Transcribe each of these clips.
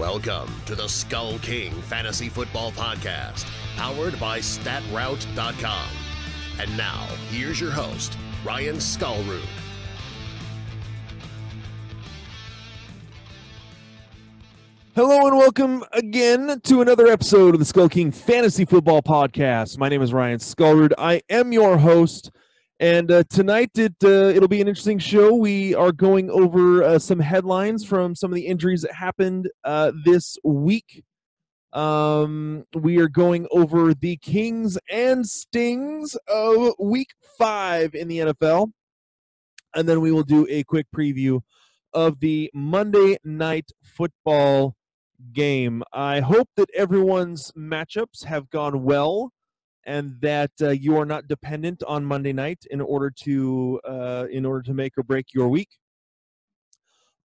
Welcome to the Skull King Fantasy Football Podcast, powered by StatRoute.com. And now, here's your host, Ryan Skullroot. Hello and welcome again to another episode of the Skull King Fantasy Football Podcast. My name is Ryan Skullroot. I am your host, and uh, tonight it uh, it'll be an interesting show. We are going over uh, some headlines from some of the injuries that happened uh, this week. Um, we are going over the Kings and Stings of Week Five in the NFL, and then we will do a quick preview of the Monday Night Football game. I hope that everyone's matchups have gone well and that uh, you are not dependent on Monday night in order to uh, in order to make or break your week.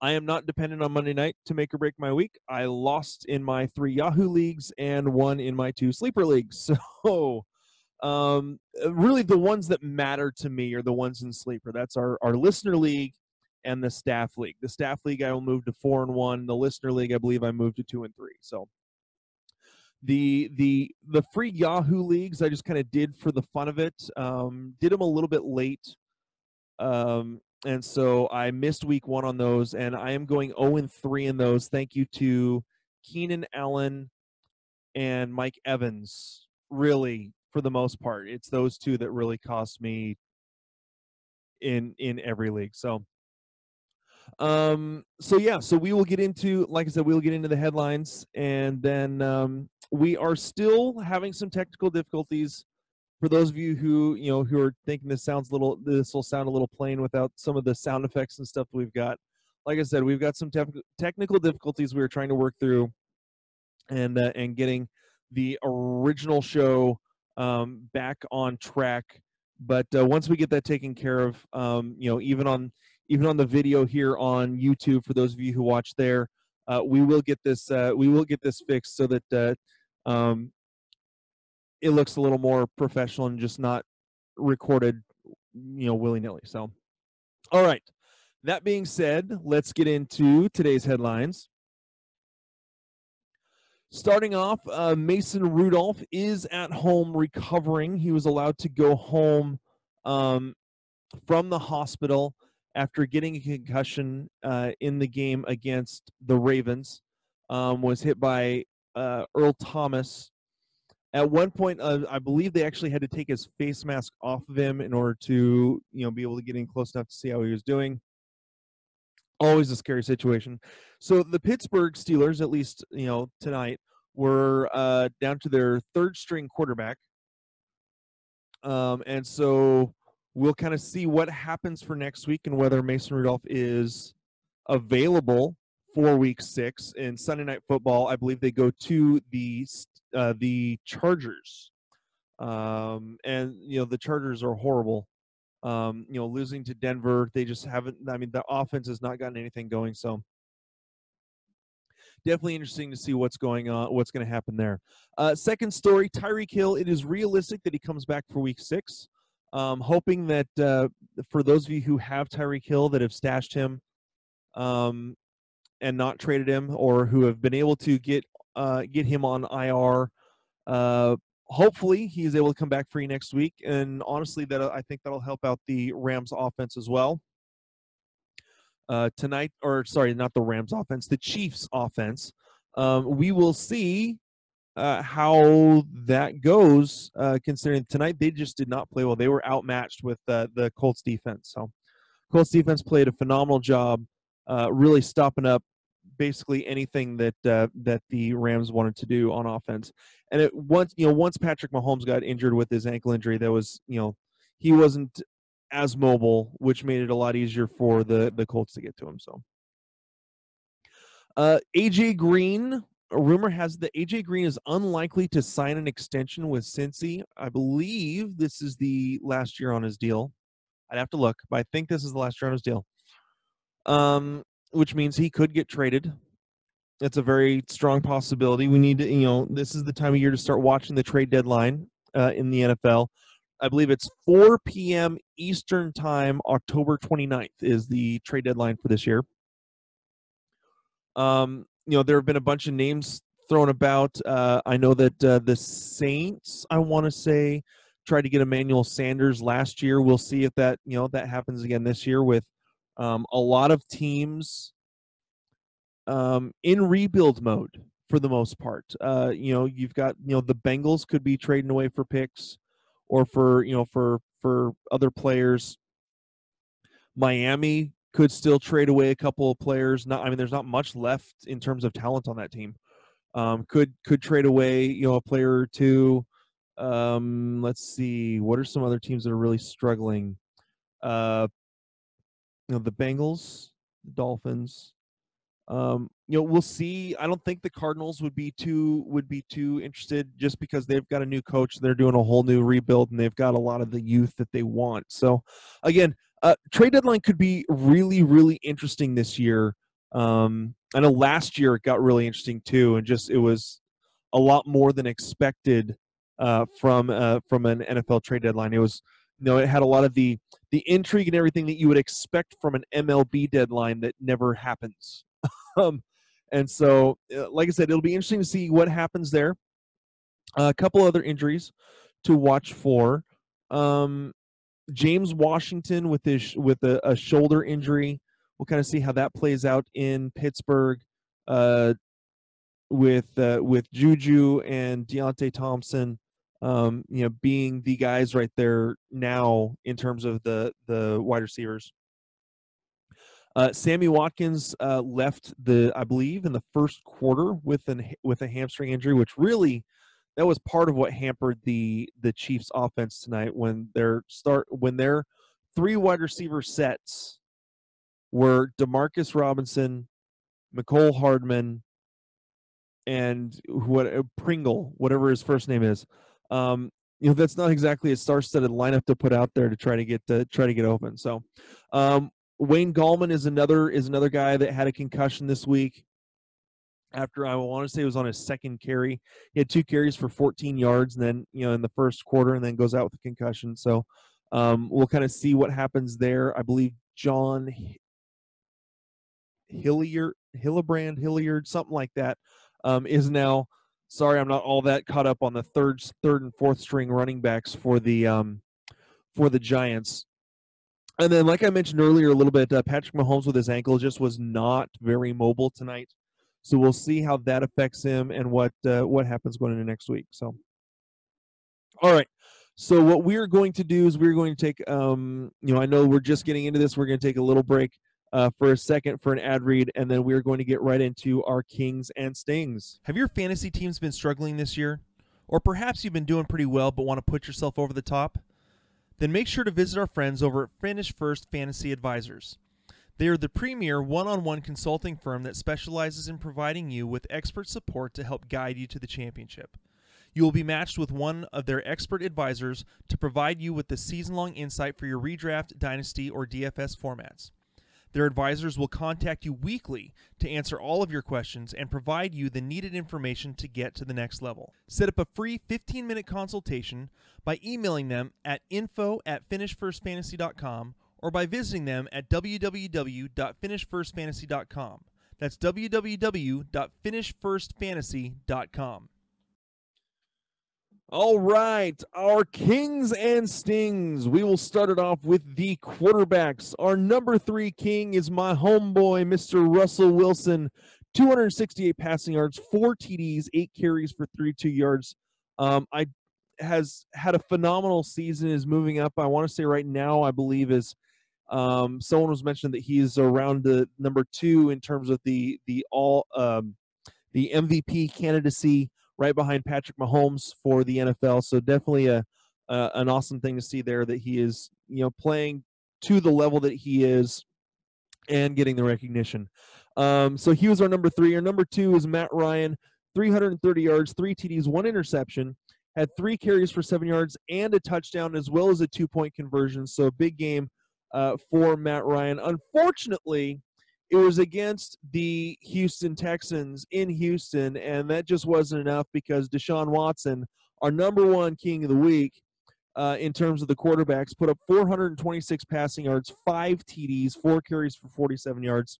I am not dependent on Monday night to make or break my week. I lost in my three Yahoo leagues and one in my two sleeper leagues. So um, really the ones that matter to me are the ones in sleeper. That's our, our listener league and the staff league. The staff league I will move to four and one. The listener league I believe I moved to two and three. So the the the free Yahoo leagues I just kind of did for the fun of it. Um, did them a little bit late, um, and so I missed week one on those, and I am going zero and three in those. Thank you to Keenan Allen and Mike Evans. Really, for the most part, it's those two that really cost me in in every league. So um, so yeah, so we will get into, like I said, we will get into the headlines, and then um, we are still having some technical difficulties. For those of you who you know who are thinking this sounds a little, this will sound a little plain without some of the sound effects and stuff we've got. Like I said, we've got some te- technical difficulties we are trying to work through, and uh, and getting the original show um, back on track. But uh, once we get that taken care of, um, you know, even on even on the video here on YouTube for those of you who watch there. Uh, we will get this uh, we will get this fixed so that uh, um, it looks a little more professional and just not recorded, you know, willy nilly. So, all right. That being said, let's get into today's headlines. Starting off, uh, Mason Rudolph is at home recovering. He was allowed to go home um, from the hospital after getting a concussion uh, in the game against the Ravens. Um, was hit by uh, Earl Thomas. At one point, uh, I believe they actually had to take his face mask off of him in order to, you know, be able to get in close enough to see how he was doing. Always a scary situation. So the Pittsburgh Steelers, at least you know tonight, were uh, down to their third string quarterback, um, and so we'll kind of see what happens for next week and whether Mason Rudolph is available for week six in Sunday night football. I believe they go to the uh, the Chargers, um, and you know the Chargers are horrible. Um, you know, losing to Denver, they just haven't. I mean, the offense has not gotten anything going. So definitely interesting to see what's going on, what's going to happen there. Uh, second story, Tyreek Hill. It is realistic that he comes back for week six. Um, hoping that uh, for those of you who have Tyreek Hill that have stashed him um, and not traded him, or who have been able to get uh, get him on IR, uh, hopefully he's able to come back free next week. And honestly, that I think that'll help out the Rams offense as well. Uh, tonight, or sorry, not the Rams offense, the Chiefs offense. Um, we will see uh, how that goes, uh, considering tonight they just did not play well. They were outmatched with uh, the Colts defense. So, Colts defense played a phenomenal job, uh, really stopping up basically anything that uh, that the Rams wanted to do on offense. And it once you know once Patrick Mahomes got injured with his ankle injury, that was you know he wasn't as mobile, which made it a lot easier for the the Colts to get to him. So. Uh, AJ Green a rumor has that AJ Green is unlikely to sign an extension with Cincy. I believe this is the last year on his deal. I'd have to look, but I think this is the last year on his deal. Um, which means he could get traded. That's a very strong possibility. We need to, you know, this is the time of year to start watching the trade deadline uh, in the NFL. I believe it's 4 p.m. Eastern Time, October 29th is the trade deadline for this year. Um, you know, there have been a bunch of names thrown about. Uh, I know that uh, the Saints, I want to say, tried to get Emmanuel Sanders last year. We'll see if that you know that happens again this year with um, a lot of teams um, in rebuild mode for the most part. Uh, you know, you've got you know the Bengals could be trading away for picks or for you know for for other players. Miami could still trade away a couple of players. Not, I mean, there's not much left in terms of talent on that team. Um, could could trade away you know a player or two. Um, let's see, what are some other teams that are really struggling? Uh, you know, the Bengals, the Dolphins. Um, you know, we'll see. I don't think the Cardinals would be too would be too interested just because they've got a new coach. They're doing a whole new rebuild and they've got a lot of the youth that they want. So, again, uh, trade deadline could be really really interesting this year. Um, I know last year it got really interesting too, and just it was a lot more than expected uh, from uh, from an NFL trade deadline. It was you know it had a lot of the the intrigue and everything that you would expect from an MLB deadline that never happens. um, and so, uh, like I said, it'll be interesting to see what happens there. a couple other injuries to watch for. Um, James Washington with his with a, a, shoulder injury. We'll kind of see how that plays out in Pittsburgh. Uh, with uh, with Juju and Deionte Thompson um, you know, being the guys right there now in terms of the the wide receivers. Uh, Sammy Watkins uh, left the, I believe, in the first quarter with an with a hamstring injury, which really that was part of what hampered the the Chiefs' offense tonight when their start when their three wide receiver sets were Demarcus Robinson, Mecole Hardman, and what uh, Pringle, whatever his first name is. Um, you know that's not exactly a star-studded lineup to put out there to try to get to try to get open. So um, Wayne Gallman is another is another guy that had a concussion this week. After I want to say it was on his second carry, he had two carries for 14 yards, and then you know in the first quarter, and then goes out with a concussion. So um, we'll kind of see what happens there. I believe John Hilliard, Hillebrand, Hilliard, something like that, um, is now sorry, I'm not all that caught up on the third, third and fourth string running backs for the um, for the Giants. And then, like I mentioned earlier, a little bit, uh, Patrick Mahomes with his ankle just was not very mobile tonight. So we'll see how that affects him and what uh, what happens going into next week. So, all right. So what we're going to do is we're going to take, um, you know, I know we're just getting into this. We're going to take a little break uh, for a second for an ad read, and then we're going to get right into our Kings and Stings. Have your fantasy teams been struggling this year? Or perhaps you've been doing pretty well but want to put yourself over the top? Then make sure to visit our friends over at Finish First Fantasy Advisors. They are the premier one on one consulting firm that specializes in providing you with expert support to help guide you to the championship. You will be matched with one of their expert advisors to provide you with the season long insight for your redraft, dynasty, or DFS formats. Their advisors will contact you weekly to answer all of your questions and provide you the needed information to get to the next level. Set up a free 15 minute consultation by emailing them at info at finishfirstfantasy.com or by visiting them at www.finishfirstfantasy.com. That's www.finishfirstfantasy.com. All right, our kings and stings. We will start it off with the quarterbacks. Our number three king is my homeboy, Mr. Russell Wilson. 268 passing yards, four TDs, eight carries for 32 yards. Um, I has had a phenomenal season. Is moving up. I want to say right now, I believe is um, someone was mentioned that he's around the number two in terms of the the all um, the MVP candidacy right behind Patrick Mahomes for the NFL. So definitely a, a an awesome thing to see there that he is you know playing to the level that he is and getting the recognition. Um, so he was our number three. Our number two is Matt Ryan, 330 yards, three TDs, one interception, had three carries for seven yards and a touchdown, as well as a two point conversion. So a big game uh, for Matt Ryan. Unfortunately, it was against the Houston Texans in Houston, and that just wasn't enough because Deshaun Watson, our number one king of the week uh, in terms of the quarterbacks, put up 426 passing yards, five TDs, four carries for 47 yards.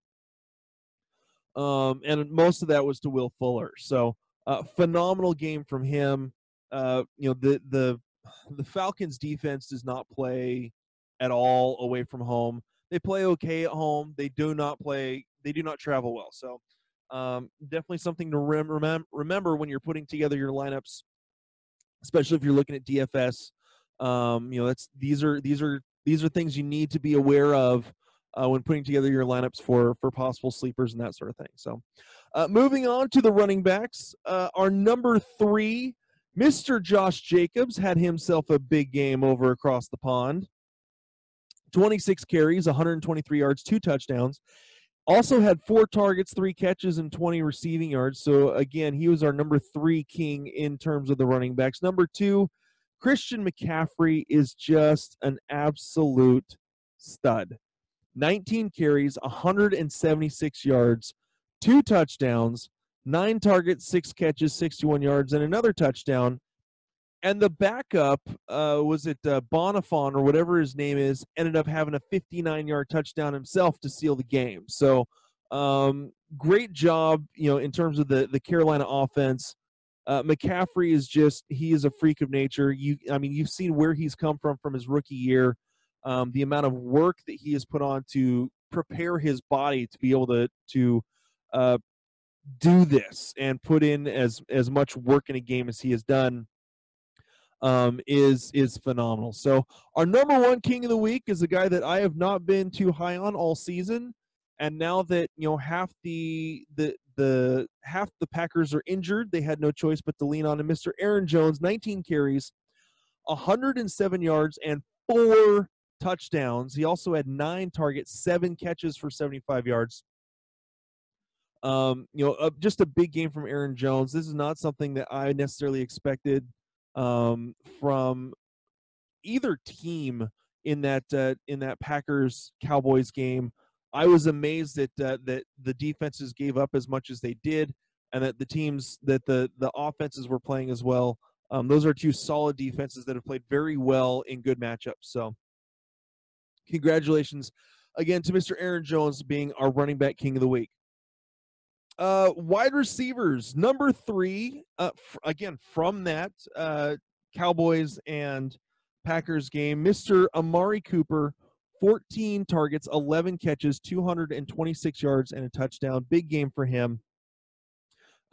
um, and most of that was to Will Fuller. So uh, phenomenal game from him. Uh, you know the the the Falcons defense does not play at all away from home. They play okay at home. They do not play. They do not travel well. So um, definitely something to rem- remem- remember when you're putting together your lineups, especially if you're looking at DFS. Um, you know that's these are these are these are things you need to be aware of uh, when putting together your lineups for for possible sleepers and that sort of thing. So, uh, moving on to the running backs, uh, our number three, Mr. Josh Jacobs, had himself a big game over across the pond. 26 carries, 123 yards, two touchdowns. Also had four targets, three catches, and 20 receiving yards. So again, he was our number three king in terms of the running backs. Number two, Christian McCaffrey is just an absolute stud. 19 carries, 176 yards, two touchdowns, nine targets, six catches, 61 yards, and another touchdown. And the backup uh, was it uh, Bonnafon or whatever his name is, ended up having a 59 yard touchdown himself to seal the game. So um, great job, you know, in terms of the the Carolina offense. Uh, McCaffrey is just he is a freak of nature. You, I mean, you've seen where he's come from from his rookie year um, the amount of work that he has put on to prepare his body to be able to to uh, do this and put in as as much work in a game as he has done um, is is phenomenal. So our number one king of the week is a guy that I have not been too high on all season, and now that you know half the the the half the Packers are injured, they had no choice but to lean on him. Mr. Aaron Jones, 19 carries, 107 yards, and four touchdowns. He also had nine targets, seven catches for 75 yards. Um, you know, uh, just a big game from Aaron Jones. This is not something that I necessarily expected um, from either team in that uh, in that Packers Cowboys game. I was amazed that uh, that the defenses gave up as much as they did, and that the teams that the the offenses were playing as well. Um, those are two solid defenses that have played very well in good matchups. So congratulations again to Mr. Aaron Jones being our running back king of the week. Uh, wide receivers, number three, uh, f- again from that uh, Cowboys and Packers game, Mr. Amari Cooper, 14 targets, 11 catches, 226 yards, and a touchdown. Big game for him.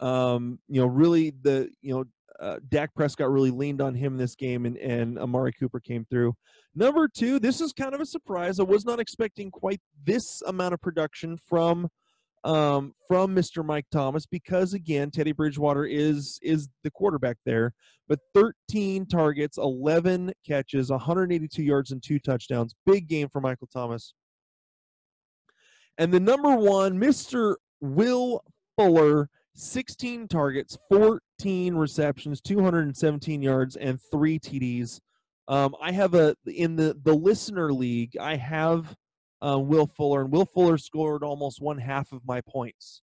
Um, you know, really the you know uh, Dak Prescott really leaned on him this game, and, and Amari Cooper came through. Number two, this is kind of a surprise. I was not expecting quite this amount of production from um, from Mr. Mike Thomas because again, Teddy Bridgewater is is the quarterback there. But 13 targets, 11 catches, 182 yards, and two touchdowns. Big game for Michael Thomas. And the number one, Mr. Will Fuller, 16 targets, 14 receptions, 217 yards, and three TDs. Um, I have a in the the listener league. I have uh, Will Fuller, and Will Fuller scored almost one half of my points.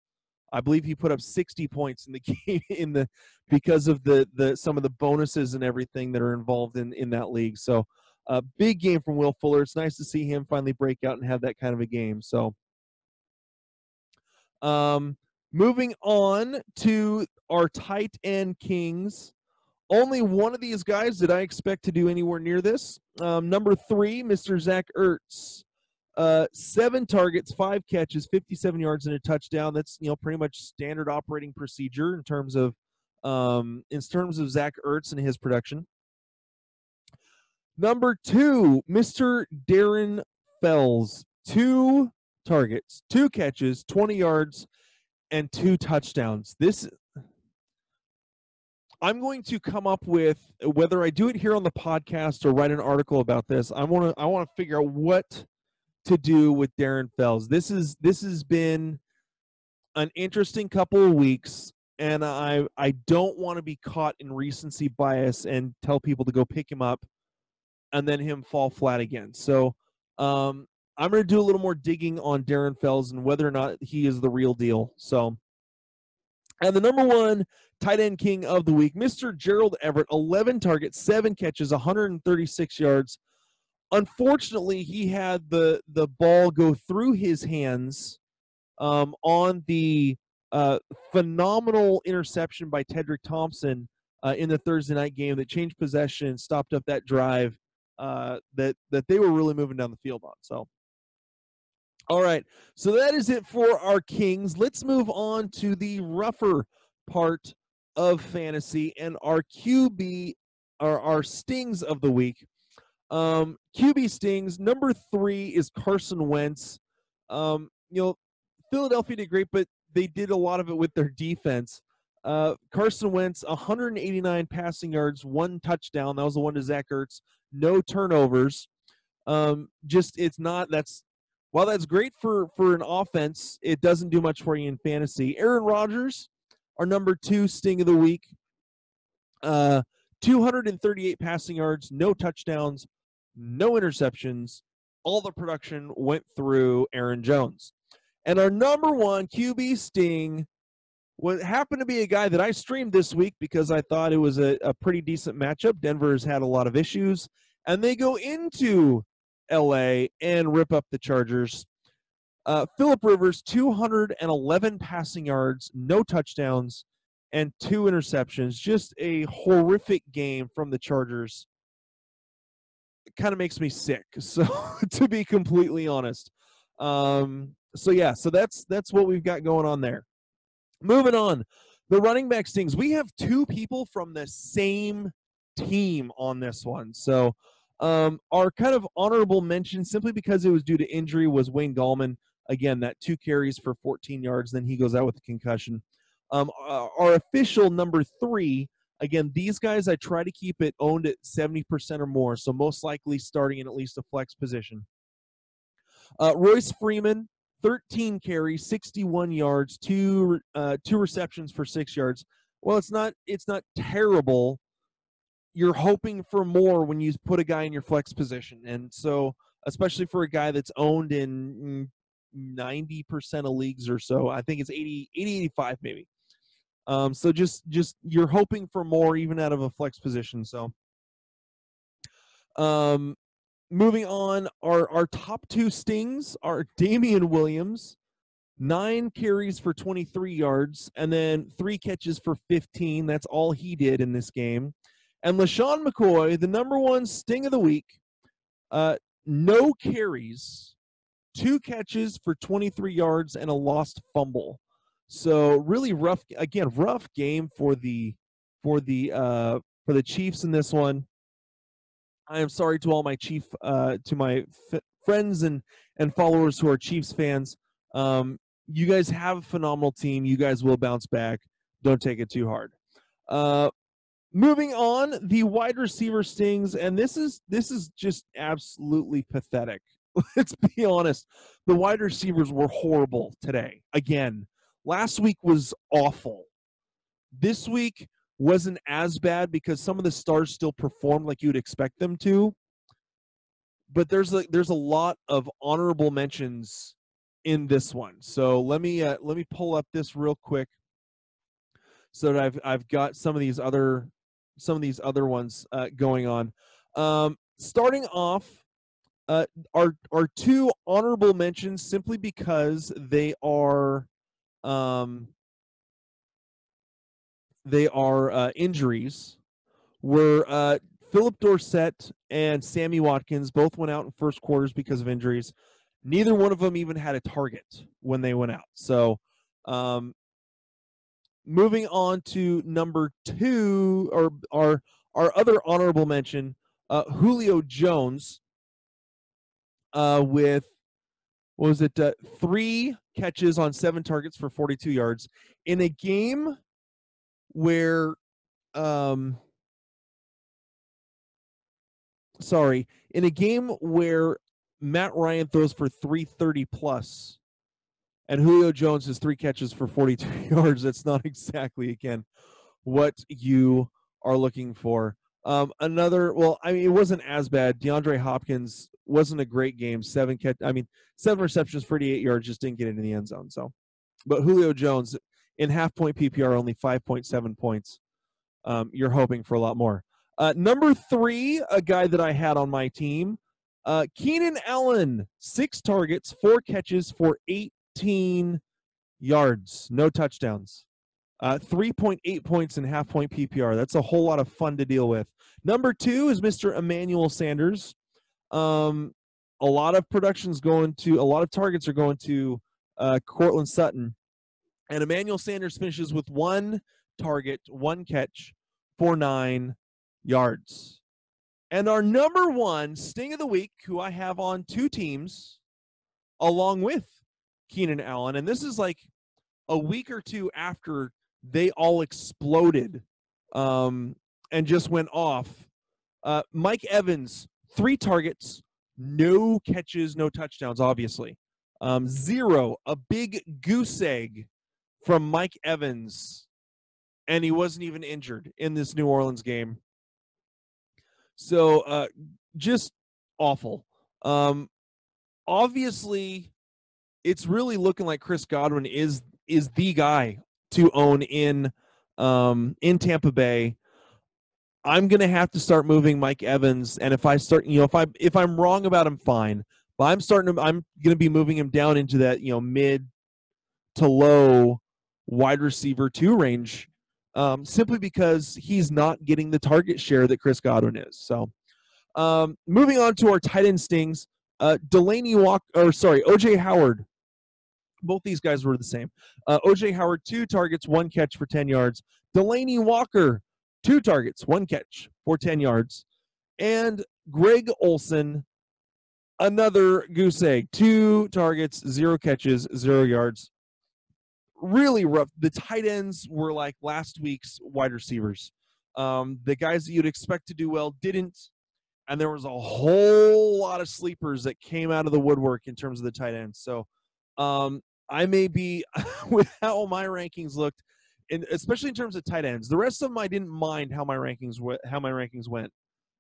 I believe he put up 60 points in the game in the because of the the some of the bonuses and everything that are involved in in that league. So, a uh, big game from Will Fuller. It's nice to see him finally break out and have that kind of a game. So, um, moving on to our tight end kings. Only one of these guys did I expect to do anywhere near this. Um, number three, Mr. Zach Ertz. Uh, seven targets, five catches, 57 yards, and a touchdown. That's you know pretty much standard operating procedure in terms of um, in terms of Zach Ertz and his production. Number two, Mr. Darren Fells. Two targets, two catches, 20 yards, and two touchdowns. This I'm going to come up with whether I do it here on the podcast or write an article about this. I want to I want to figure out what to do with Darren Fells. This is this has been an interesting couple of weeks and I I don't want to be caught in recency bias and tell people to go pick him up and then him fall flat again. So um, I'm going to do a little more digging on Darren Fells and whether or not he is the real deal. So and the number one tight end king of the week, Mr. Gerald Everett, 11 targets, seven catches, 136 yards. Unfortunately, he had the the ball go through his hands um, on the uh, phenomenal interception by Tedric Thompson uh, in the Thursday night game that changed possession, stopped up that drive uh, that that they were really moving down the field on. So, all right, so that is it for our Kings. Let's move on to the rougher part of fantasy and our QB, our our stings of the week. Um, QB stings number three is Carson Wentz. Um, you know, Philadelphia did great, but they did a lot of it with their defense. Uh, Carson Wentz, 189 passing yards, one touchdown. That was the one to Zach Ertz. No turnovers. Um, just it's not that's while that's great for for an offense, it doesn't do much for you in fantasy. Aaron Rodgers, our number two sting of the week. Uh, 238 passing yards, no touchdowns, no interceptions. All the production went through Aaron Jones. And our number one QB sting what happened to be a guy that I streamed this week because I thought it was a, a pretty decent matchup. Denver has had a lot of issues, and they go into LA and rip up the Chargers. Uh, Philip Rivers, 211 passing yards, no touchdowns, and two interceptions. Just a horrific game from the Chargers. Kind of makes me sick. So, to be completely honest, um, so yeah, so that's that's what we've got going on there. Moving on, the running back stings. We have two people from the same team on this one. So, um, our kind of honorable mention, simply because it was due to injury, was Wayne Gallman. Again, that two carries for 14 yards, then he goes out with a concussion. Um, uh, our official number three, again, these guys I try to keep it owned at 70% or more, so most likely starting in at least a flex position. Uh, Royce Freeman, 13 carries, 61 yards, two uh, two receptions for six yards. Well, it's not it's not terrible. You're hoping for more when you put a guy in your flex position, and so especially for a guy that's owned in 90% of leagues or so, I think it's 80, 80 85 maybe. Um, so just just you're hoping for more even out of a flex position. So um, moving on, our our top two stings are Damien Williams, nine carries for 23 yards, and then three catches for 15. That's all he did in this game. And LeSean McCoy, the number one sting of the week, uh, no carries, two catches for 23 yards, and a lost fumble. So really rough again, rough game for the for the uh for the Chiefs in this one. I am sorry to all my Chief, uh, to my f- friends and and followers who are Chiefs fans. Um, you guys have a phenomenal team. You guys will bounce back. Don't take it too hard. Uh, moving on, the wide receiver stings, and this is this is just absolutely pathetic. Let's be honest. The wide receivers were horrible today. Again, last week was awful. This week wasn't as bad because some of the stars still performed like you'd expect them to. But there's a, there's a lot of honorable mentions in this one. So let me uh, let me pull up this real quick so that I've I've got some of these other some of these other ones uh, going on. Um, starting off, uh, are are two honorable mentions simply because they are um, they are uh, injuries were uh, Phillip Dorsett and Sammy Watkins both went out in first quarters because of injuries. Neither one of them even had a target when they went out. So, um, moving on to number two, or our our other honorable mention, uh, Julio Jones, uh, with was it? Uh, three catches on seven targets for 42 yards in a game where um sorry, in a game where Matt Ryan throws for 330 plus and Julio Jones has three catches for 42 yards, that's not exactly again what you are looking for. Um, another, well, I mean, it wasn't as bad. DeAndre Hopkins wasn't a great game. Seven catch, I mean, seven receptions, 48 yards, just didn't get into the end zone. So, but Julio Jones, in half point PPR, only 5.7 points. Um, you're hoping for a lot more. Uh, number three, a guy that I had on my team, uh, Keenan Allen, six targets, four catches for 18 yards, no touchdowns. Uh, 3.8 points in half point PPR. That's a whole lot of fun to deal with. Number two is Mr. Emmanuel Sanders. Um, a lot of productions going to, a lot of targets are going to uh, Courtland Sutton. And Emmanuel Sanders finishes with one target, one catch for nine yards. And our number one sting of the week, who I have on two teams, along with Keenan Allen, and this is like a week or two after they all exploded um, and just went off. Uh, Mike Evans, three targets, no catches, no touchdowns, obviously. Um, zero, a big goose egg from Mike Evans, and he wasn't even injured in this New Orleans game. So uh, just awful. Um, obviously, it's really looking like Chris Godwin is is the guy to own in um, in Tampa Bay. I'm gonna have to start moving Mike Evans, and if I start, you know, if I if I'm wrong about him, fine. But I'm starting to, I'm gonna be moving him down into that you know mid to low wide receiver two range, um, simply because he's not getting the target share that Chris Godwin is. So, um, moving on to our tight end stings, uh, Delanie Walk or sorry, OJ Howard both these guys were the same. Uh, OJ Howard, two targets, one catch for 10 yards. Delanie Walker, two targets, one catch for 10 yards. And Greg Olsen, another goose egg, two targets, zero catches, zero yards. Really rough. The tight ends were like last week's wide receivers. Um, the guys that you'd expect to do well didn't. And there was a whole lot of sleepers that came out of the woodwork in terms of the tight ends. So um, I may be with how my rankings looked, and especially in terms of tight ends. The rest of them I didn't mind how my rankings how my rankings went,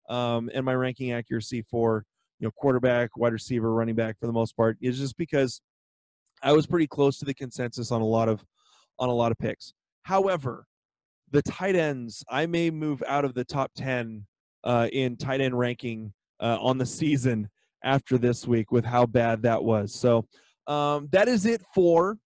um, and my ranking accuracy for you know quarterback, wide receiver, running back for the most part is just because I was pretty close to the consensus on a lot of on a lot of picks. However, the tight ends I may move out of the top ten uh, in tight end ranking uh, on the season after this week with how bad that was. So um, that is it for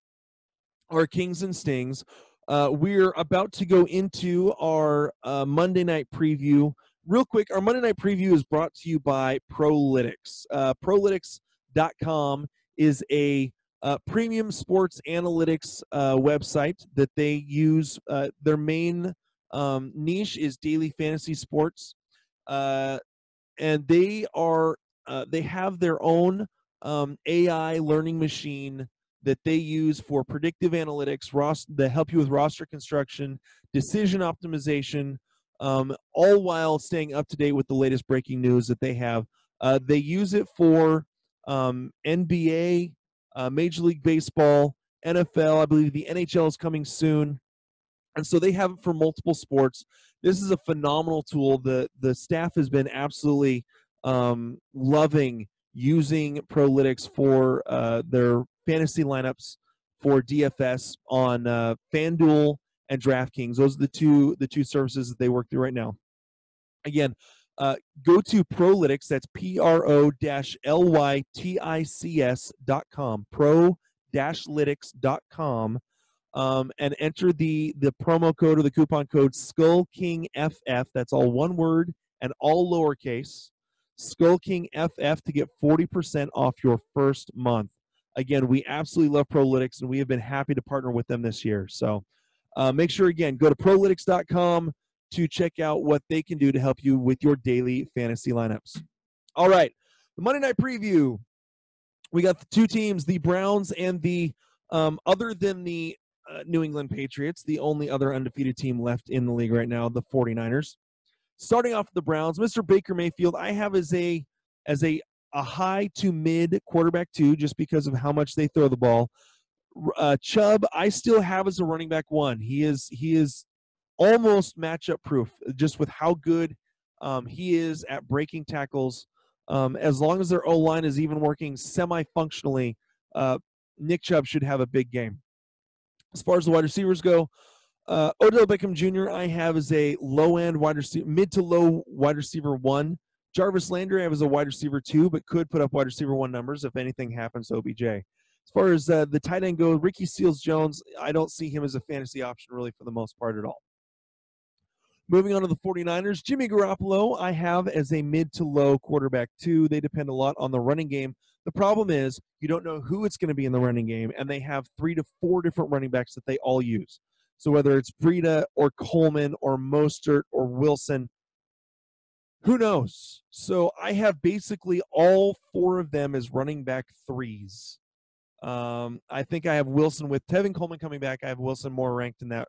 our Kings and Stings. Uh, we're about to go into our uh, Monday night preview. Real quick, our Monday night preview is brought to you by Prolytics. Uh, Prolytics.com is a uh, premium sports analytics uh, website that they use. Uh, their main um, niche is daily fantasy sports, uh, and they are they have their own um, AI learning machine that they use for predictive analytics, ros- that help you with roster construction, decision optimization, um, all while staying up to date with the latest breaking news that they have. Uh, they use it for um, NBA, uh, Major League Baseball, NFL. I believe the NHL is coming soon. And so they have it for multiple sports. This is a phenomenal tool. The the staff has been absolutely um, loving using Prolytics for uh, their fantasy lineups for DFS on uh, FanDuel and DraftKings. Those are the two the two services that they work through right now. Again, uh, go to Prolytics. That's P R O L Y T I C S dot com. Pro lytics dot com. Um, and enter the the promo code or the coupon code Skull King FF. That's all one word and all lowercase. Skull King FF to get 40% off your first month. Again, we absolutely love Prolytics and we have been happy to partner with them this year. So uh, make sure, again, go to prolytics.com to check out what they can do to help you with your daily fantasy lineups. All right, the Monday night preview. We got the two teams, the Browns and the, um, other than the uh, New England Patriots, the only other undefeated team left in the league right now, the 49ers. Starting off the Browns, Mr. Baker Mayfield, I have as a as a a high to mid quarterback two, just because of how much they throw the ball. Uh, Chubb, I still have as a running back one. He is he is almost matchup proof, just with how good um, he is at breaking tackles. Um, as long as their O line is even working semi functionally, uh, Nick Chubb should have a big game. As far as the wide receivers go, uh, Odell Beckham Jr. I have as a low end wide receiver, mid to low wide receiver one. Jarvis Landry I have as a wide receiver two, but could put up wide receiver one numbers if anything happens to OBJ. As far as uh, the tight end goes, Ricky Seals Jones, I don't see him as a fantasy option really for the most part at all. Moving on to the 49ers, Jimmy Garoppolo, I have as a mid to low quarterback too. They depend a lot on the running game. The problem is you don't know who it's going to be in the running game, and they have three to four different running backs that they all use. So whether it's Breida or Coleman or Mostert or Wilson, who knows? So I have basically all four of them as running back threes. Um, I think I have Wilson with Tevin Coleman coming back. I have Wilson more ranked in that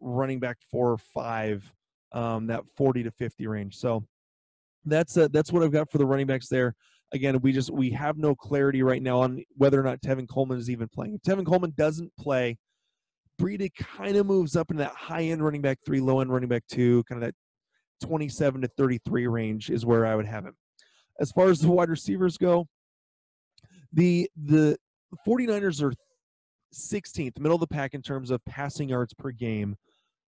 running back four or five um, that 40 to 50 range. So that's uh, that's what I've got for the running backs there. Again, we just we have no clarity right now on whether or not Tevin Coleman is even playing. If Tevin Coleman doesn't play, Breida kind of moves up into that high end running back three, low end running back two, kind of that 27 to 33 range is where I would have him. As far as the wide receivers go, the the 49ers are 16th, middle of the pack in terms of passing yards per game.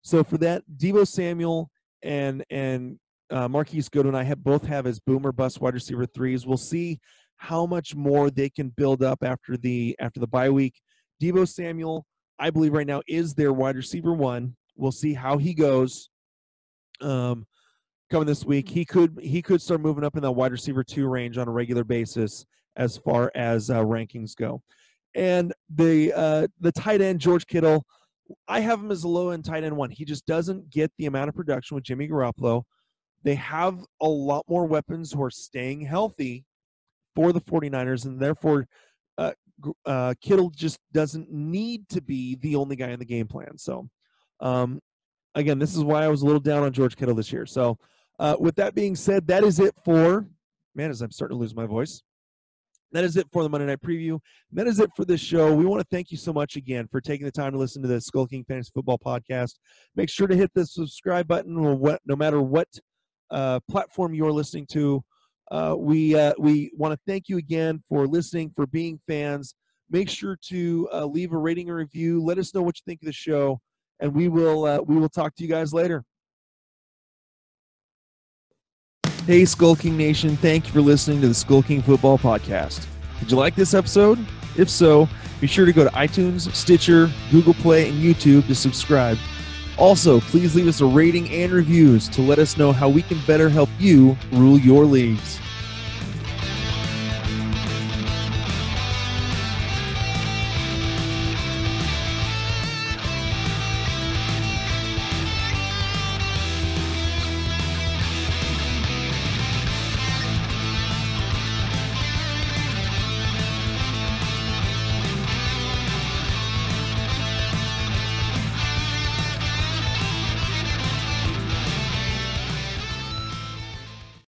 So for that, Deebo Samuel and and uh, Marquise Goodwin, I have both have as boomer bust wide receiver threes. We'll see how much more they can build up after the after the bye week. Deebo Samuel, I believe right now is their wide receiver one. We'll see how he goes. Um, coming this week, he could he could start moving up in that wide receiver two range on a regular basis as far as uh, rankings go. And the uh, the tight end George Kittle, I have him as a low end tight end one. He just doesn't get the amount of production with Jimmy Garoppolo. They have a lot more weapons who are staying healthy for the 49ers, and therefore uh, uh, Kittle just doesn't need to be the only guy in the game plan. So, um, again, this is why I was a little down on George Kittle this year. So, uh, with that being said, that is it for man. As I'm starting to lose my voice, that is it for the Monday Night Preview. That is it for this show. We want to thank you so much again for taking the time to listen to the Skull King Fantasy Football Podcast. Make sure to hit the subscribe button, no matter what uh, platform you're listening to. Uh, we uh, we want to thank you again for listening, for being fans. Make sure to uh, leave a rating or review. Let us know what you think of the show, and we will uh, we will talk to you guys later. Hey, Skull King Nation! Thank you for listening to the Skull King Football Podcast. Did you like this episode? If so, be sure to go to iTunes, Stitcher, Google Play, and YouTube to subscribe. Also, please leave us a rating and reviews to let us know how we can better help you rule your leagues.